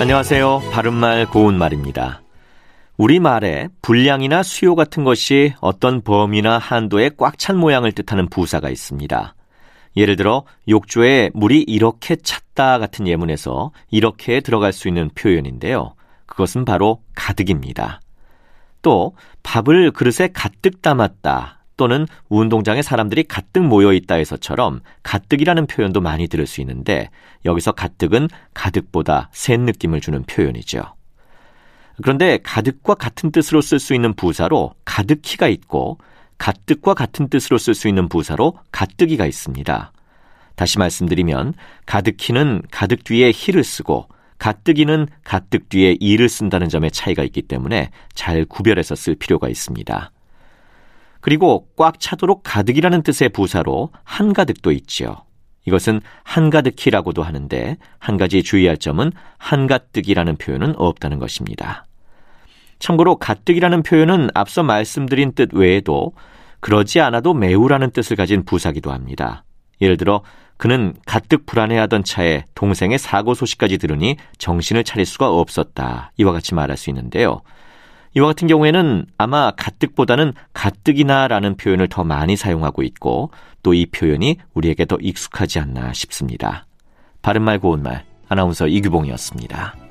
안녕하세요. 바른말 고운말입니다. 우리말에 분량이나 수요 같은 것이 어떤 범위나 한도에 꽉 찬 모양을 뜻하는 부사가 있습니다. 예를 들어 욕조에 물이 이렇게 찼다 같은 예문에서 이렇게 들어갈 수 있는 표현인데요. 그것은 바로 가득입니다. 또 밥을 그릇에 가득 담았다 또는 운동장에 사람들이 가득 모여 있다에서처럼 가득이라는 표현도 많이 들을 수 있는데 여기서 가득은 가득보다 센 느낌을 주는 표현이죠. 그런데 가득과 같은 뜻으로 쓸 수 있는 부사로 가득히가 있고 가득과 같은 뜻으로 쓸 수 있는 부사로 가득이가 있습니다. 다시 말씀드리면 가득히는 가득 뒤에 히를 쓰고 가뜩이는 가뜩 뒤에 이를 쓴다는 점에 차이가 있기 때문에 잘 구별해서 쓸 필요가 있습니다. 그리고 꽉 차도록 가득이라는 뜻의 부사로 한가득도 있지요. 이것은 한가득히라고도 하는데 한 가지 주의할 점은 한가득이라는 표현은 없다는 것입니다. 참고로 가득이라는 표현은 앞서 말씀드린 뜻 외에도 그러지 않아도 매우라는 뜻을 가진 부사기도 합니다. 예를 들어 그는 가뜩 불안해하던 차에 동생의 사고 소식까지 들으니 정신을 차릴 수가 없었다. 이와 같이 말할 수 있는데요. 이와 같은 경우에는 아마 가뜩보다는 가뜩이나라는 표현을 더 많이 사용하고 있고 또 이 표현이 우리에게 더 익숙하지 않나 싶습니다. 바른말 고운말 아나운서 이규봉이었습니다.